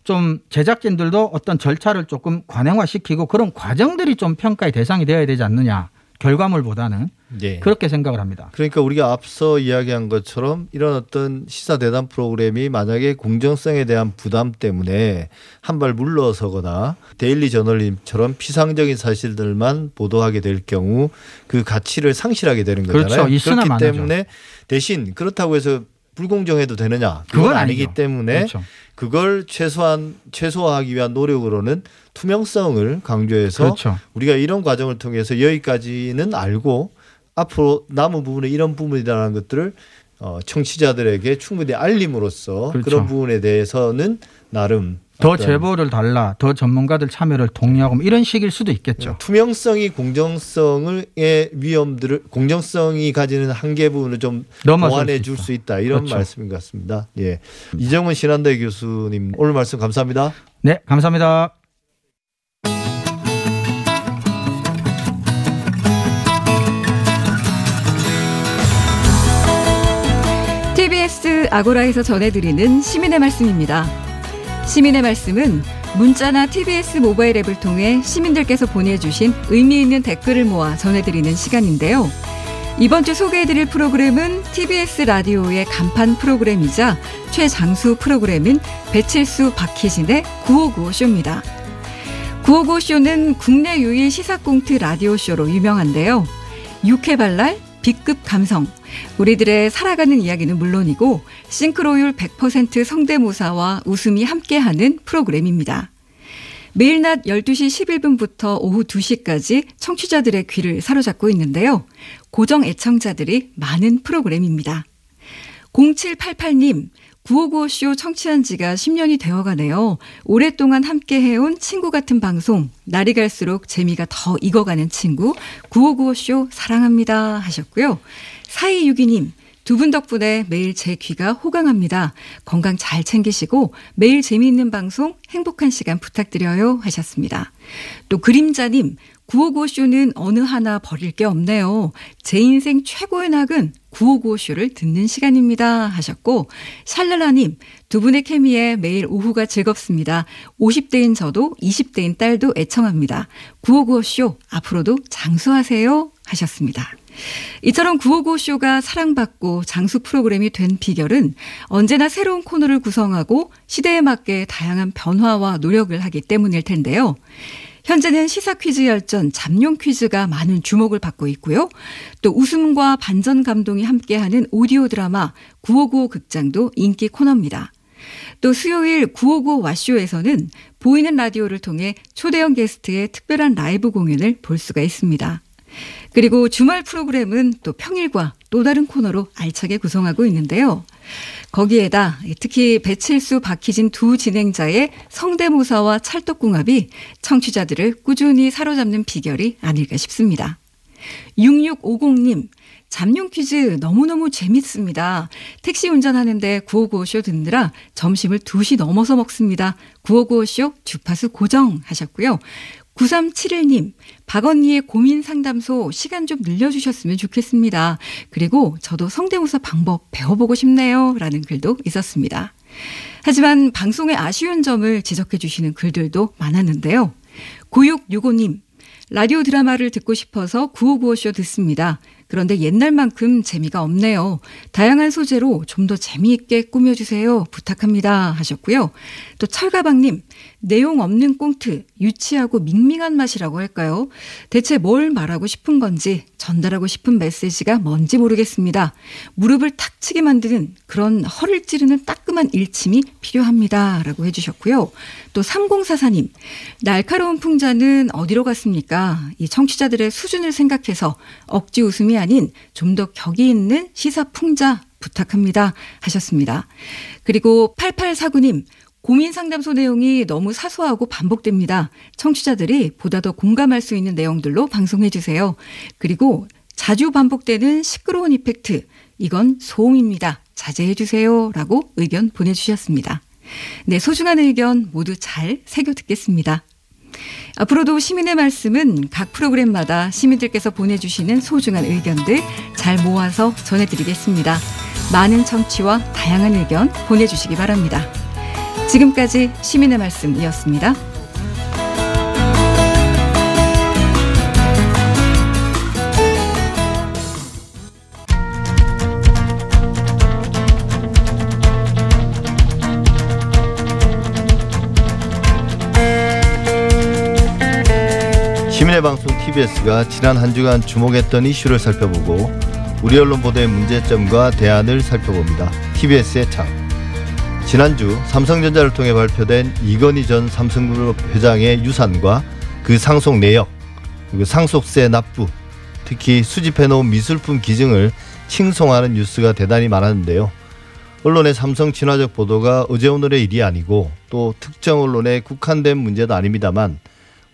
좀 제작진들도 어떤 절차를 조금 관행화시키고 그런 과정들이 좀 평가의 대상이 되어야 되지 않느냐 결과물보다는 예. 그렇게 생각을 합니다. 그러니까 우리가 앞서 이야기한 것처럼 이런 어떤 시사 대담 프로그램이 만약에 공정성에 대한 부담 때문에 한 발 물러서거나 데일리 저널림처럼 피상적인 사실들만 보도하게 될 경우 그 가치를 상실하게 되는 거잖아요. 그렇죠. 그렇기. 때문에 대신 그렇다고 해서 불공정해도 되느냐? 그건, 아니기 아니죠. 때문에 그렇죠. 그걸 최소한 최소화하기 위한 노력으로는 투명성을 강조해서 그렇죠. 우리가 이런 과정을 통해서 여기까지는 알고 앞으로 남은 부분은 이런 부분이라는 것들을 어, 청취자들에게 충분히 알림으로써 그렇죠. 그런 부분에 대해서는 나름 더 제보를 달라, 더 전문가들 참여를 독려하고 뭐 이런 식일 수도 있겠죠. 투명성이 공정성의 위험들을 공정성이 가지는 한계 부분을 좀 보완해 수 줄. 수 있다 이런 그렇죠. 말씀인 것 같습니다. 예, 이정은 신한대 교수님 오늘 말씀 감사합니다. 네, 감사합니다. TBS 아고라에서 전해드리는 시민의 말씀입니다. 시민의 말씀은 문자나 TBS 모바일 앱을 통해 시민들께서 보내주신 의미 있는 댓글을 모아 전해드리는 시간인데요. 이번 주 소개해드릴 프로그램은 TBS 라디오의 간판 프로그램이자 최장수 프로그램인 배칠수 박희진의 9595쇼입니다. 9595쇼는 국내 유일 시사꽁트 라디오쇼로 유명한데요. 육회발랄, B급 감성, 우리들의 살아가는 이야기는 물론이고 싱크로율 100% 성대모사와 웃음이 함께하는 프로그램입니다. 매일 낮 12시 11분부터 오후 2시까지 청취자들의 귀를 사로잡고 있는데요. 고정 애청자들이 많은 프로그램입니다. 0788님, 9595쇼 청취한 지가 10년이 되어 가네요. 오랫동안 함께 해온 친구 같은 방송, 날이 갈수록 재미가 더 익어가는 친구, 9595쇼 사랑합니다 하셨고요. 4262님, 두 분 덕분에 매일 제 귀가 호강합니다. 건강 잘 챙기시고 매일 재미있는 방송 행복한 시간 부탁드려요 하셨습니다. 또 그림자님 9595쇼는 어느 하나 버릴 게 없네요. 제 인생 최고의 낙은 9595쇼를 듣는 시간입니다 하셨고 샬랄라님 두 분의 케미에 매일 오후가 즐겁습니다. 50대인 저도 20대인 딸도 애청합니다. 9595쇼 앞으로도 장수하세요 하셨습니다. 이처럼 955쇼가 사랑받고 장수 프로그램이 된 비결은 언제나 새로운 코너를 구성하고 시대에 맞게 다양한 변화와 노력을 하기 때문일 텐데요. 현재는 시사 퀴즈 열전, 잠룡 퀴즈가 많은 주목을 받고 있고요. 또 웃음과 반전 감동이 함께하는 오디오 드라마 959 극장도 인기 코너입니다. 또 수요일 959 와쇼에서는 보이는 라디오를 통해 초대형 게스트의 특별한 라이브 공연을 볼 수가 있습니다. 그리고 주말 프로그램은 또 평일과 또 다른 코너로 알차게 구성하고 있는데요. 거기에다 특히 배칠수 박희진 두 진행자의 성대모사와 찰떡궁합이 청취자들을 꾸준히 사로잡는 비결이 아닐까 싶습니다. 6650님, 잠룡 퀴즈 너무너무 재밌습니다. 택시 운전하는데 9595쇼 듣느라 점심을 2시 넘어서 먹습니다. 9595쇼 주파수 고정 하셨고요. 9371님, 박언니의 고민 상담소 시간 좀 늘려주셨으면 좋겠습니다. 그리고 저도 성대모사 방법 배워보고 싶네요. 라는 글도 있었습니다. 하지만 방송의 아쉬운 점을 지적해 주시는 글들도 많았는데요. 9665님, 라디오 드라마를 듣고 싶어서 9595쇼 듣습니다. 그런데 옛날만큼 재미가 없네요. 다양한 소재로 좀 더 재미있게 꾸며주세요. 부탁합니다. 하셨고요. 또 철가방님, 내용 없는 꽁트, 유치하고 밍밍한 맛이라고 할까요? 대체 뭘 말하고 싶은 건지, 전달하고 싶은 메시지가 뭔지 모르겠습니다. 무릎을 탁 치게 만드는 그런 허를 찌르는 따끔한 일침이 필요합니다. 라고 해주셨고요. 또 3044님, 날카로운 풍자는 어디로 갔습니까? 이 청취자들의 수준을 생각해서 억지 웃음이 아닌 좀 더 격이 있는 시사 풍자 부탁합니다. 하셨습니다. 그리고 8849님, 고민 상담소 내용이 너무 사소하고 반복됩니다. 청취자들이 보다 더 공감할 수 있는 내용들로 방송해 주세요. 그리고 자주 반복되는 시끄러운 이펙트, 이건 소음입니다. 자제해 주세요. 라고 의견 보내주셨습니다. 네, 소중한 의견 모두 잘 새겨 듣겠습니다. 앞으로도 시민의 말씀은 각 프로그램마다 시민들께서 보내주시는 소중한 의견들 잘 모아서 전해드리겠습니다. 많은 청취와 다양한 의견 보내주시기 바랍니다. 지금까지 시민의 말씀이었습니다. 시민의 방송 TBS가 지난 한 주간 주목했던 이슈를 살펴보고 우리 언론 보도의 문제점과 대안을 살펴봅니다. TBS의 창. 지난주 삼성전자를 통해 발표된 이건희 전 삼성그룹 회장의 유산과 그 상속 내역, 그리고 상속세 납부, 특히 수집해놓은 미술품 기증을 칭송하는 뉴스가 대단히 많았는데요. 언론의 삼성 친화적 보도가 어제 오늘의 일이 아니고 또 특정 언론에 국한된 문제도 아닙니다만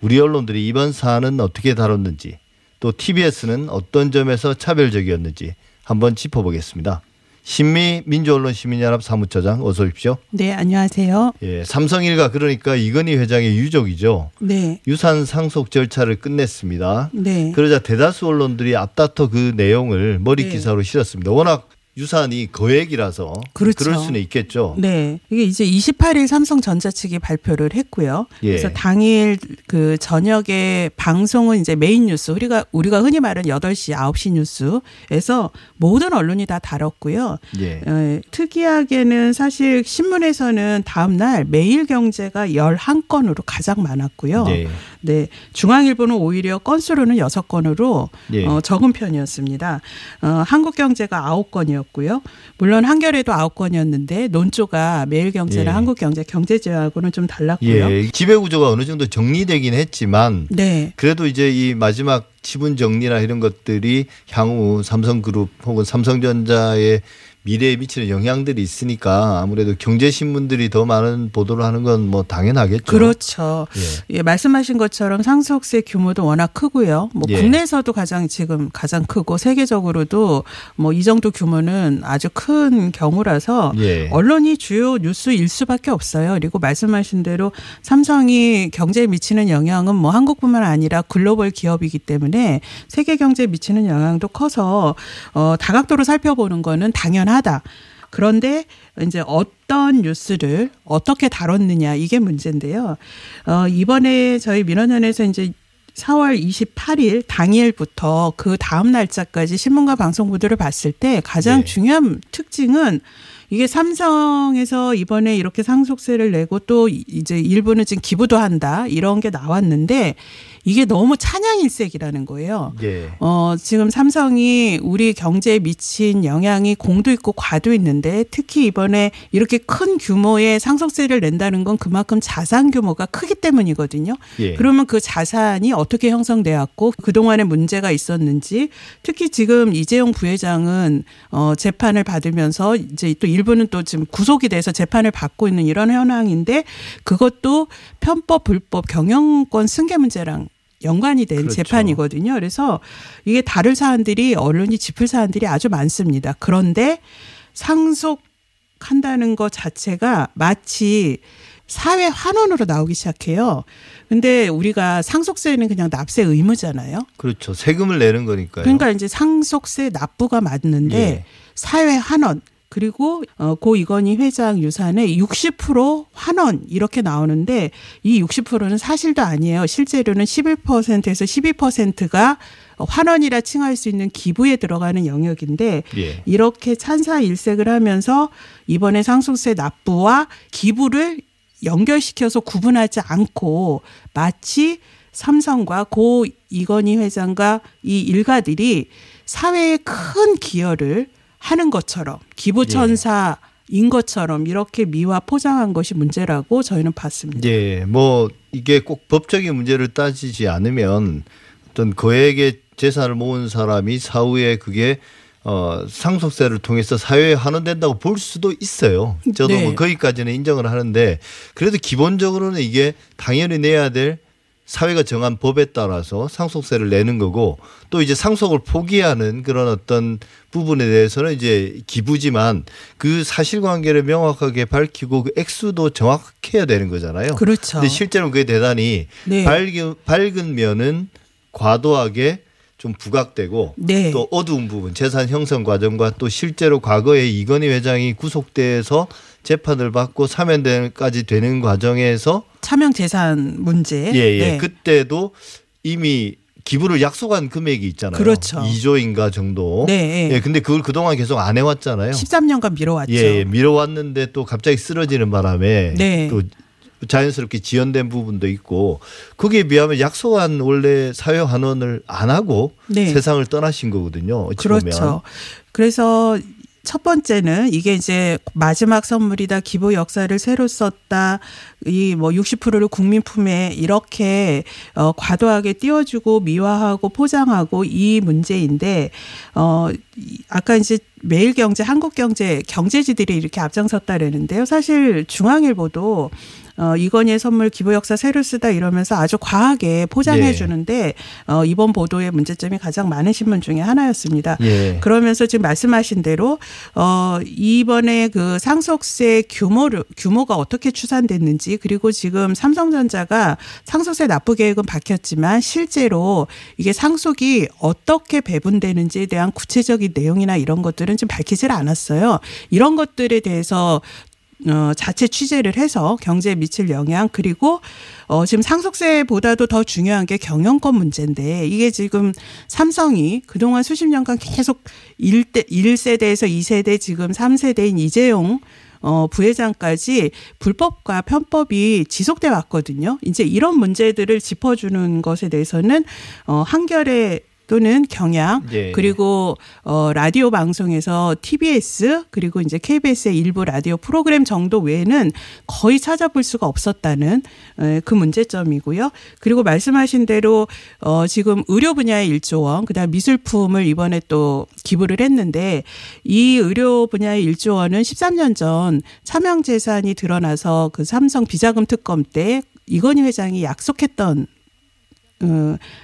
우리 언론들이 이번 사안은 어떻게 다뤘는지 또 TBS는 어떤 점에서 차별적이었는지 한번 짚어보겠습니다. 신미 민주언론 시민연합 사무처장 어서 오십시오. 네, 안녕하세요. 예, 삼성 일가 그러니까 이건희 회장의 유족이죠. 네, 유산 상속 절차를 끝냈습니다. 네. 그러자 대다수 언론들이 앞다퉈 그 내용을 머리 네. 기사로 실었습니다. 워낙 유산이 거액이라서 그렇죠. 럴 수는 있겠죠. 네. 이게 이제 28일 삼성전자 측이 발표를 했고요. 예. 그래서 당일 그 저녁에 방송은 이제 메인 뉴스 우리가 우리가 흔히 말하는 8시, 9시 뉴스에서 모든 언론이 다 다뤘고요. 예. 어, 특이하게는 사실 신문에서는 다음 날 매일 경제가 11건으로 가장 많았고요. 예. 네. 중앙일보는 오히려 건수로는 6건으로 예. 어, 적은 편이었습니다. 어, 한국경제가 9건이었고요. 물론 한겨레도 9건이었는데 논조가 매일경제나 예. 한국경제, 경제지하고는 좀 달랐고요. 예. 지배 구조가 어느 정도 정리되긴 했지만 네. 그래도 이제 이 마지막 지분 정리나 이런 것들이 향후 삼성그룹 혹은 삼성전자의 미래에 미치는 영향들이 있으니까 아무래도 경제 신문들이 더 많은 보도를 하는 건 뭐 당연하겠죠. 그렇죠. 예. 예, 말씀하신 것처럼 상속세 규모도 워낙 크고요. 뭐 예. 국내에서도 가장 지금 가장 크고 세계적으로도 뭐 이 정도 규모는 아주 큰 경우라서 예. 언론이 주요 뉴스 일 수밖에 없어요. 그리고 말씀하신 대로 삼성이 경제에 미치는 영향은 뭐 한국뿐만 아니라 글로벌 기업이기 때문에 세계 경제에 미치는 영향도 커서 어 다각도로 살펴보는 거는 당연 하다. 그런데 이제 어떤 뉴스를 어떻게 다뤘느냐 이게 문제인데요. 어 이번에 저희 민원연에서 이제 4월 28일 당일부터 그 다음 날짜까지 신문과 방송 보도를 봤을 때 가장 네. 중요한 특징은 이게 삼성에서 이번에 이렇게 상속세를 내고 또 이제 일부는 지금 기부도 한다 이런 게 나왔는데 이게 너무 찬양일색이라는 거예요. 예. 어, 지금 삼성이 우리 경제에 미친 영향이 공도 있고 과도 있는데 특히 이번에 이렇게 큰 규모의 상속세를 낸다는 건 그만큼 자산 규모가 크기 때문이거든요. 예. 그러면 그 자산이 어떻게 형성되었고 그동안에 문제가 있었는지 특히 지금 이재용 부회장은 어, 재판을 받으면서 이제 또 일부는 또 지금 구속이 돼서 재판을 받고 있는 이런 현황인데 그것도 편법, 불법, 경영권 승계 문제랑 연관이 된 그렇죠. 재판이거든요. 그래서 이게 다룰 사안들이 언론이 짚을 사안들이 아주 많습니다. 그런데 상속한다는 것 자체가 마치 사회 환원으로 나오기 시작해요. 근데 우리가 상속세는 그냥 납세 의무잖아요. 그렇죠. 세금을 내는 거니까요. 그러니까 이제 상속세 납부가 맞는데 예. 사회 환원 그리고 어, 고 이건희 회장 유산의 60% 환원 이렇게 나오는데 이 60%는 사실도 아니에요. 실제로는 11%에서 12%가 환원이라 칭할 수 있는 기부에 들어가는 영역인데 예. 이렇게 찬사 일색을 하면서 이번에 상속세 납부와 기부를 연결시켜서 구분하지 않고 마치 삼성과 고 이건희 회장과 이 일가들이 사회에 큰 기여를 하는 것처럼 기부천사인 것처럼 이렇게 미화 포장한 것이 문제라고 저희는 봤습니다. 예, 뭐 이게 꼭 법적인 문제를 따지지 않으면 어떤 거액의 재산을 모은 사람이 사후에 그게 어 상속세를 통해서 사회에 환원된다고 볼 수도 있어요. 저도 네. 뭐 거기까지는 인정을 하는데 그래도 기본적으로는 이게 당연히 내야 될 사회가 정한 법에 따라서 상속세를 내는 거고 또 이제 상속을 포기하는 그런 어떤 부분에 대해서는 이제 기부지만 그 사실관계를 명확하게 밝히고 그 액수도 정확해야 되는 거잖아요. 그렇죠. 근데 실제로는 그게 대단히 네. 밝은, 밝은 면은 과도하게 좀 부각되고 네. 또 어두운 부분 재산 형성 과정과 또 실제로 과거에 이건희 회장이 구속돼서 재판을 받고 사면까지 되는 과정에서 차명 재산 문제. 예 예 네. 그때도 이미 기부를 약속한 금액이 있잖아요. 그렇죠. 2조인가 정도. 네. 예, 근데 그걸 그동안 계속 안 해왔잖아요. 13년간 미뤄왔죠. 예, 예, 미뤄왔는데 또 갑자기 쓰러지는 바람에 네. 또 자연스럽게 지연된 부분도 있고 거기에 비하면 약속한 원래 사회 환원을 안 하고 네. 세상을 떠나신 거거든요. 어찌 그렇죠. 보면. 그래서 첫 번째는 이게 이제 마지막 선물이다 기부 역사를 새로 썼다 이 뭐 60%를 국민 품에 이렇게 어 과도하게 띄워주고 미화하고 포장하고 이 문제인데 어 이- 아까 이제 매일경제 한국경제 경제지들이 이렇게 앞장섰다라는데요. 사실 중앙일보도 어, 이건희의 선물 기부 역사 새로 쓰다 이러면서 아주 과하게 포장해 예. 주는데 어, 이번 보도의 문제점이 가장 많은 신문 중에 하나였습니다. 예. 그러면서 지금 말씀하신 대로 어 이번에 그 상속세 규모를 규모가 어떻게 추산됐는지 그리고 지금 삼성전자가 상속세 납부 계획은 밝혔지만 실제로 이게 상속이 어떻게 배분되는지에 대한 구체적인 내용이나 이런 것들은 좀 밝히질 않았어요. 이런 것들에 대해서 어, 자체 취재를 해서 경제에 미칠 영향 그리고 어, 지금 상속세보다도 더 중요한 게 경영권 문제인데 이게 지금 삼성이 그동안 수십 년간 계속 1대 1세대에서 2세대 지금 3세대인 이재용 어, 부회장까지 불법과 편법이 지속돼 왔거든요. 이제 이런 문제들을 짚어주는 것에 대해서는 어, 한결의 또는 경향 예. 그리고 어 라디오 방송에서 TBS 그리고 이제 KBS의 일부 라디오 프로그램 정도 외에는 거의 찾아볼 수가 없었다는 에, 그 문제점이고요. 그리고 말씀하신 대로 어 지금 의료 분야의 1조 원, 그다음 미술품을 이번에 또 기부를 했는데 이 의료 분야의 1조 원은 13년 전 차명 재산이 드러나서 그 삼성 비자금 특검 때 이건희 회장이 약속했던 어,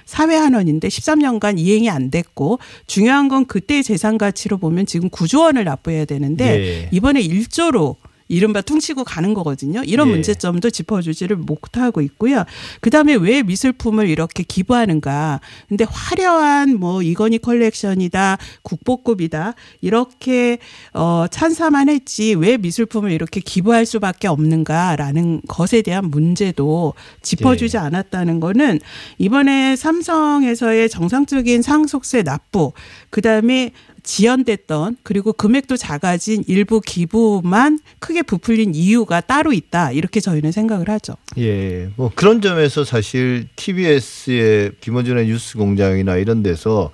사회한원인데 13년간 이행이 안 됐고 중요한 건 그때 재산 가치로 보면 지금 9조 원을 납부해야 되는데 예. 이번에 1조로 이른바 퉁치고 가는 거거든요. 이런 예. 문제점도 짚어주지를 못하고 있고요. 그 다음에 왜 미술품을 이렇게 기부하는가. 근데 화려한 뭐 이건희 컬렉션이다, 국보급이다, 이렇게 어, 찬사만 했지 왜 미술품을 이렇게 기부할 수밖에 없는가라는 것에 대한 문제도 짚어주지 않았다는 거는 이번에 삼성에서의 정상적인 상속세 납부, 그 다음에 지연됐던 그리고 금액도 작아진 일부 기부만 크게 부풀린 이유가 따로 있다 이렇게 저희는 생각을 하죠. 예, 뭐 그런 점에서 사실 TBS의 김어준의 뉴스 공장이나 이런 데서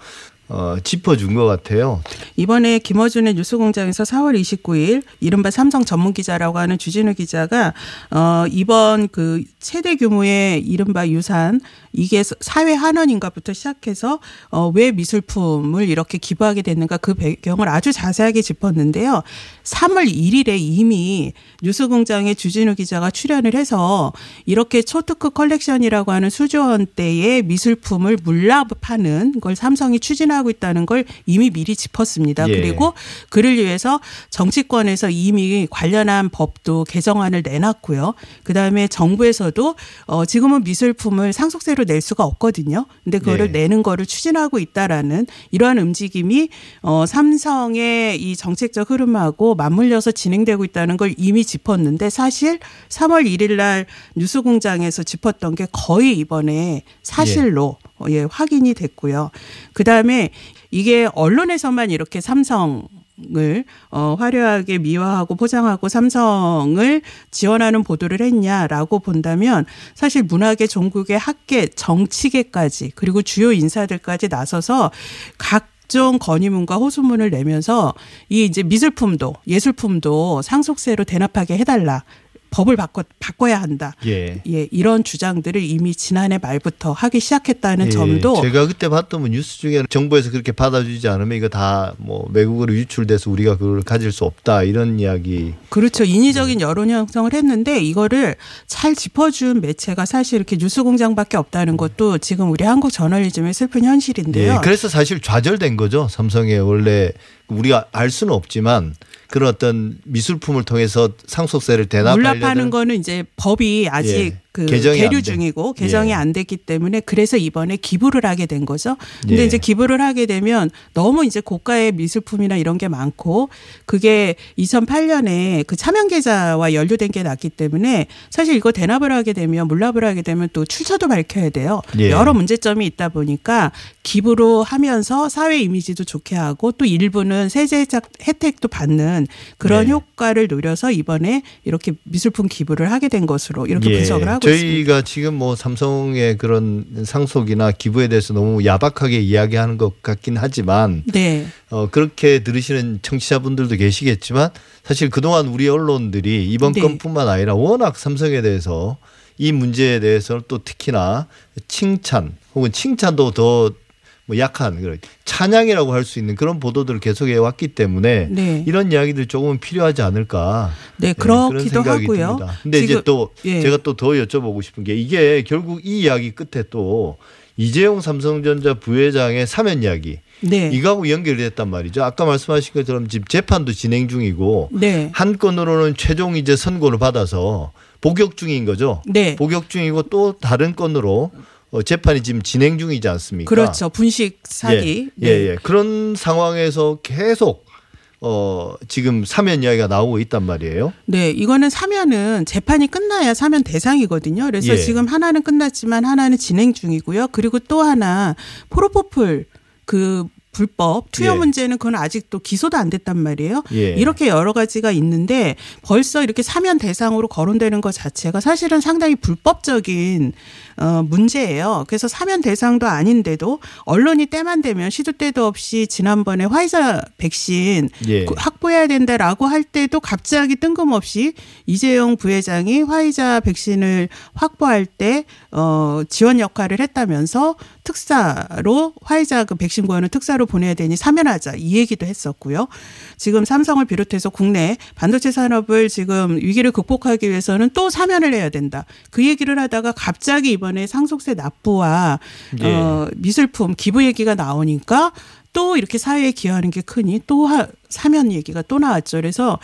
어, 짚어준 것 같아요. 이번에 김어준의 뉴스공장에서 4월 29일 이른바 삼성 전문 기자라고 하는 주진우 기자가 어 이번 그 최대 규모의 이른바 유산 이게 사회 한원인가부터 시작해서 어 왜 미술품을 이렇게 기부하게 됐는가 그 배경을 아주 자세하게 짚었는데요. 3월 1일에 이미 뉴스공장에 주진우 기자가 출연을 해서 이렇게 초특급 컬렉션이라고 하는 수조 원 대의 미술품을 물납하는 걸 삼성이 추진하고 있다는 걸 이미 미리 짚었습니다. 예. 그리고 그를 위해서 정치권에서 이미 관련한 법도 개정안을 내놨고요. 그다음에 정부에서도 어 지금은 미술품을 상속세로 낼 수가 없거든요. 근데 그거를 네. 내는 거를 추진하고 있다라는 이러한 움직임이 어 삼성의 이 정책적 흐름하고 맞물려서 진행되고 있다는 걸 이미 짚었는데 사실 3월 1일 날 뉴스 공장에서 짚었던 게 거의 이번에 사실로 예, 확인이 됐고요. 그 다음에 이게 언론에서만 이렇게 삼성 을 어, 화려하게 미화하고 포장하고 삼성을 지원하는 보도를 했냐라고 본다면 사실 문학의 종국의 학계 정치계까지 그리고 주요 인사들까지 나서서 각 각종 건의문과 호소문을 내면서 이 이제 미술품도 예술품도 상속세로 대납하게 해달라. 법을 바꿔 바꿔야 한다. 예. 예, 이런 주장들을 이미 지난해 말부터 하기 시작했다는 예, 점도 제가 그때 봤던 뭐 뉴스 중에 정부에서 그렇게 받아주지 않으면 이거 다 뭐 외국으로 유출돼서 우리가 그걸 가질 수 없다 이런 이야기. 그렇죠. 인위적인 네. 여론 형성을 했는데 이거를 잘 짚어준 매체가 사실 이렇게 뉴스공장밖에 없다는 것도 지금 우리 한국 저널리즘의 슬픈 현실인데요. 예, 그래서 사실 좌절된 거죠. 삼성의 원래 우리가 알 수는 없지만 그런 어떤 미술품을 통해서 상속세를 대납하려는 거는 이제 법이 아직 예, 그 계류 돼. 중이고 개정이 예. 안 됐기 때문에 그래서 이번에 기부를 하게 된 거죠. 근데 예. 이제 기부를 하게 되면 너무 이제 고가의 미술품이나 이런 게 많고 그게 2008년에 그 차명 계좌와 연루된 게 났기 때문에 사실 이거 대납을 하게 되면 물납을 하게 되면 또 출처도 밝혀야 돼요. 예. 여러 문제점이 있다 보니까 기부로 하면서 사회 이미지도 좋게 하고 또 일부는 세제 혜택도 받는 그런 네. 효과를 노려서 이번에 이렇게 미술품 기부를 하게 된 것으로 이렇게 예, 분석을 하고 저희가 있습니다. 지금 뭐 삼성의 그런 상속이나 기부에 대해서 너무 야박하게 이야기하는 것 같긴 하지만 네. 어, 그렇게 들으시는 청취자분들도 계시겠지만 사실 그동안 우리 언론들이 이번 네. 건뿐만 아니라 워낙 삼성에 대해서 이 문제에 대해서 또 특히나 칭찬 혹은 칭찬도 더 뭐 약한 그런 찬양이라고 할 수 있는 그런 보도들을 계속해 왔기 때문에 네. 이런 이야기들 조금은 필요하지 않을까 네, 네, 그런 그렇기도 생각이 하고요. 듭니다. 근데 이제 또 예. 제가 또 더 여쭤보고 싶은 게 이게 결국 이 이야기 끝에 또 이재용 삼성전자 부회장의 사면 이야기 네. 이거하고 연결이 됐단 말이죠. 아까 말씀하신 것처럼 지금 재판도 진행 중이고 네. 한 건으로는 최종 이제 선고를 받아서 복역 중인 거죠. 네. 복역 중이고 또 다른 건으로 어, 재판이 지금 진행 중이지 않습니까? 그렇죠. 분식 사기. 예, 예, 예. 그런 상황에서 계속 어, 지금 사면 이야기가 나오고 있단 말이에요. 네, 이거는 사면은 재판이 끝나야 사면 대상이거든요. 그래서 예. 지금 하나는 끝났지만 하나는 진행 중이고요. 그리고 또 하나 프로포폴 그 불법 투여 예. 문제는 그건 아직도 기소도 안 됐단 말이에요. 예. 이렇게 여러 가지가 있는데 벌써 이렇게 사면 대상으로 거론되는 것 자체가 사실은 상당히 불법적인 어, 문제예요. 그래서 사면 대상도 아닌데도 언론이 때만 되면 시도 때도 없이 지난번에 화이자 백신 예. 그 확보해야 된다라고 할 때도 갑자기 뜬금없이 이재용 부회장이 화이자 백신을 확보할 때 어, 지원 역할을 했다면서 특사로 화이자 그 백신 구현을 특사로 보내야 되니 사면하자 이 얘기도 했었고요. 지금 삼성을 비롯해서 국내 반도체 산업을 지금 위기를 극복하기 위해서는 또 사면을 해야 된다. 그 얘기를 하다가 갑자기 이번 에 상속세 납부와 예. 어, 미술품 기부 얘기가 나오니까 또 이렇게 사회에 기여하는 게 크니 또 하- 사면 얘기가 또 나왔죠. 그래서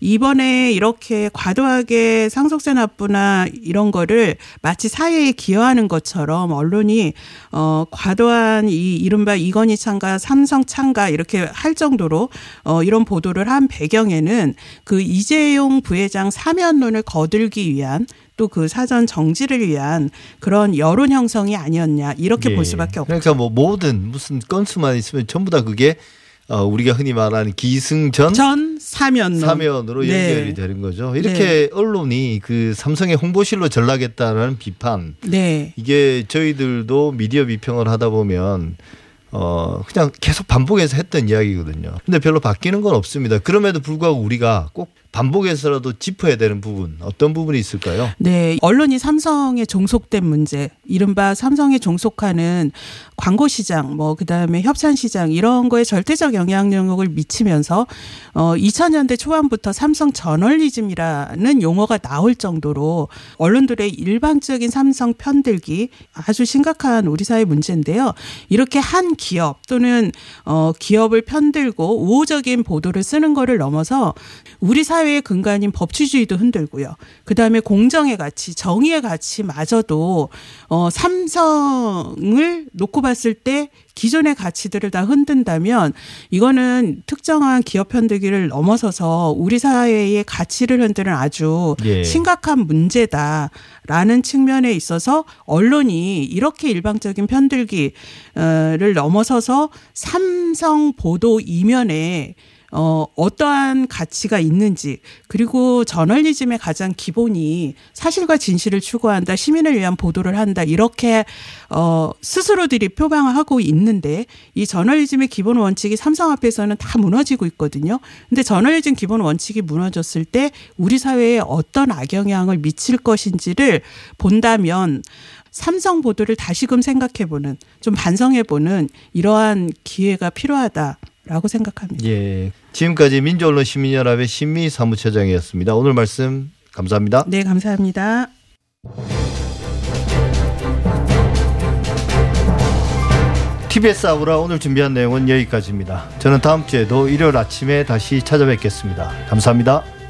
이번에 이렇게 과도하게 상속세 납부나 이런 거를 마치 사회에 기여하는 것처럼 언론이 어 과도한 이 이른바 이건희 창가 삼성 창가 이렇게 할 정도로 어 이런 보도를 한 배경에는 그 이재용 부회장 사면론을 거들기 위한 또 그 사전 정지를 위한 그런 여론 형성이 아니었냐 이렇게 예. 볼 수밖에 없죠. 그러니까 뭐 모든 무슨 건수만 있으면 전부 다 그게 어, 우리가 흔히 말하는 기승전 전 사면론. 사면으로 네. 연결이 되는 거죠. 이렇게 언론이 그 삼성의 홍보실로 전락했다는 비판 네. 이게 저희들도 미디어 비평을 하다 보면 어 그냥 계속 반복해서 했던 이야기거든요. 근데 별로 바뀌는 건 없습니다. 그럼에도 불구하고 우리가 꼭 반복해서라도 짚어야 되는 부분 어떤 부분이 있을까요? 네. 언론이 삼성에 종속된 문제, 이른바 삼성에 종속하는 광고 시장, 뭐, 그 다음에 협찬 시장, 이런 거에 절대적 영향력을 미치면서, 어, 2000년대 초반부터 삼성 저널리즘이라는 용어가 나올 정도로 언론들의 일방적인 삼성 편들기 아주 심각한 우리 사회 문제인데요. 이렇게 한 기업 또는, 어, 기업을 편들고 우호적인 보도를 쓰는 거를 넘어서 우리 사회의 근간인 법치주의도 흔들고요. 그 다음에 공정의 가치, 정의의 가치마저도 어, 삼성을 놓고 봤을 때 기존의 가치들을 다 흔든다면 이거는 특정한 기업 편들기를 넘어서서 우리 사회의 가치를 흔드는 아주 예. 심각한 문제다라는 측면에 있어서 언론이 이렇게 일방적인 편들기를 넘어서서 삼성 보도 이면에 어, 어떠한 가치가 있는지, 그리고 저널리즘의 가장 기본이 사실과 진실을 추구한다, 시민을 위한 보도를 한다, 이렇게, 어, 스스로들이 표방하고 있는데, 이 저널리즘의 기본 원칙이 삼성 앞에서는 다 무너지고 있거든요. 근데 저널리즘 기본 원칙이 무너졌을 때, 우리 사회에 어떤 악영향을 미칠 것인지를 본다면, 삼성 보도를 다시금 생각해보는, 좀 반성해보는 이러한 기회가 필요하다라고 생각합니다. 예. 지금까지 민주언론 시민연합의 신미 사무처장이었습니다. 오늘 말씀 감사합니다. 네, 감사합니다. TBS 아우라 오늘 준비한 내용은 여기까지입니다. 저는 다음 주에도 일요일 아침에 다시 찾아뵙겠습니다. 감사합니다.